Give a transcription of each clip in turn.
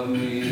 Amin.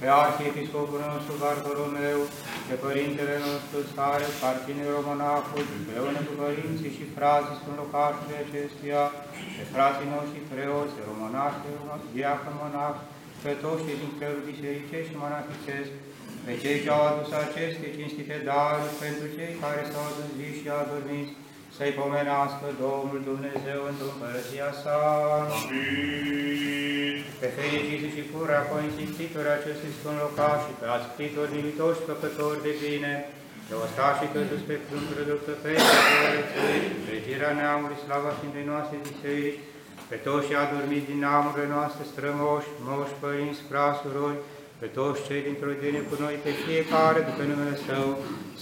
pe Arhiepiscopul nostru Bartolomeu, pe Părintele nostru Sare, Partinii Romanacul, împreună cu părinții și frații sunt locașului acestuia, pe frații noștri preoți, românași, diacon monac, pe toți cei din clerul bisericești și monahicesc, pe cei ce au adus aceste cinstite daruri, pentru cei care s-au adus și adormiți, să-i pomenească Domnul Dumnezeu într-o împărăția sa. Amin. Pe fericiți și pura coințințitori acestui sfânt locaș și pe ascultitori, militoși, păcători de bine, pe ostașii căzuți pe câmpuri de tăpei, pe regirea neamului, slava Sfintei noastre biserici, pe toți și adormiți din neamurile noastre strămoși, moși, părinți, frasurori, pe toți cei dintr-o dine cu noi, pe fiecare după numele Său,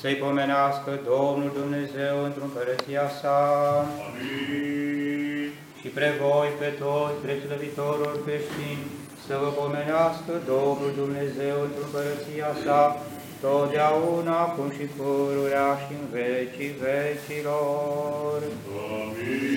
să-i pomenească Domnul Dumnezeu într-o împărăția sa. Amin. Și pre voi, pe toți, preslăvitorul creștini, să vă pomenească Domnul Dumnezeu într-o împărăția sa, totdeauna, acum și pururea și în vecii vecilor. Cea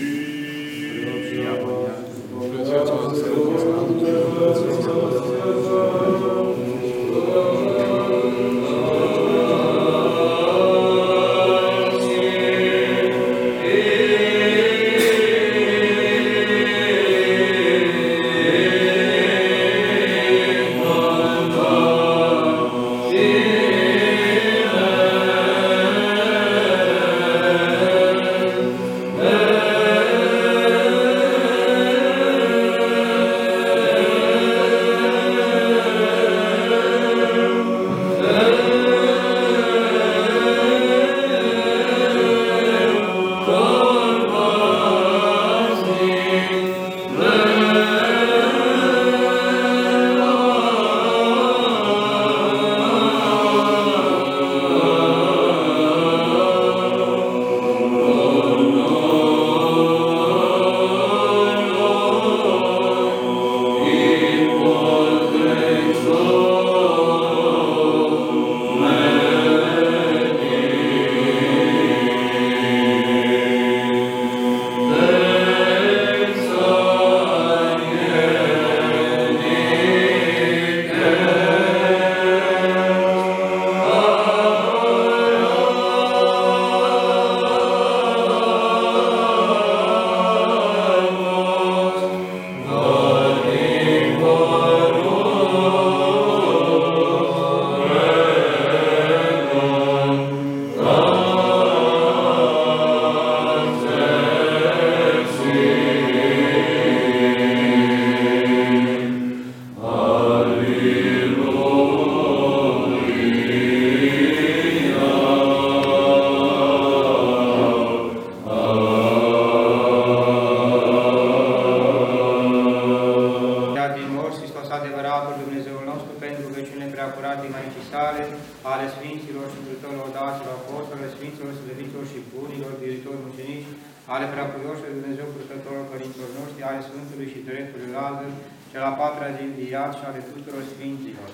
Sfinților, Slăviților și Bunilor, Diritori Mucenici, ale preacurioșilor Dumnezeu Purtătorilor Părinților noștri, ale Sfântului și Directului Lazar, cel a patra zi înviat și ale tuturor Sfinților.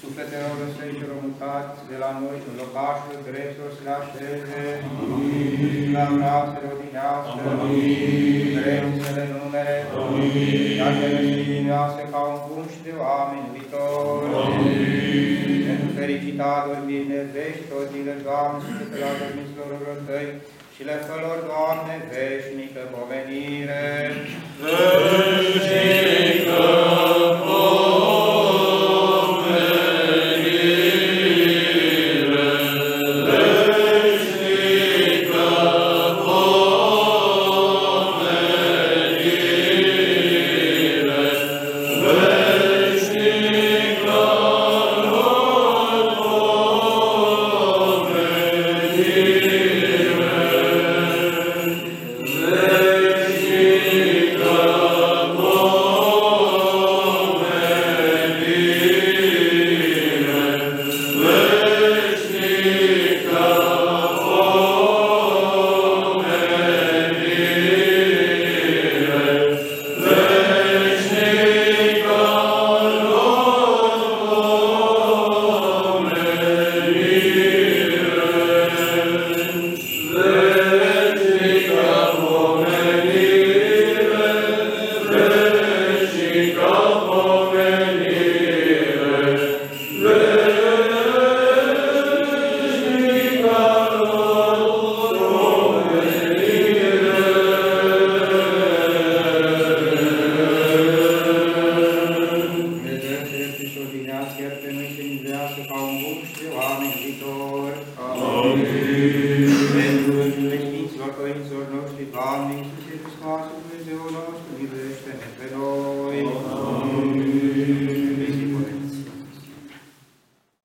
Sufletelor răsării celor mutați de la noi în locașul dreptilor să le așeze, la brațele odinească, drept să le numere, iar să le diminească ca un punct de oameni viitori. Pentru fericita dormire, vești tot zile, Doamne, și pe la dormiților rătăi, și le fălor, Doamne, veșnică pomenire. Amin.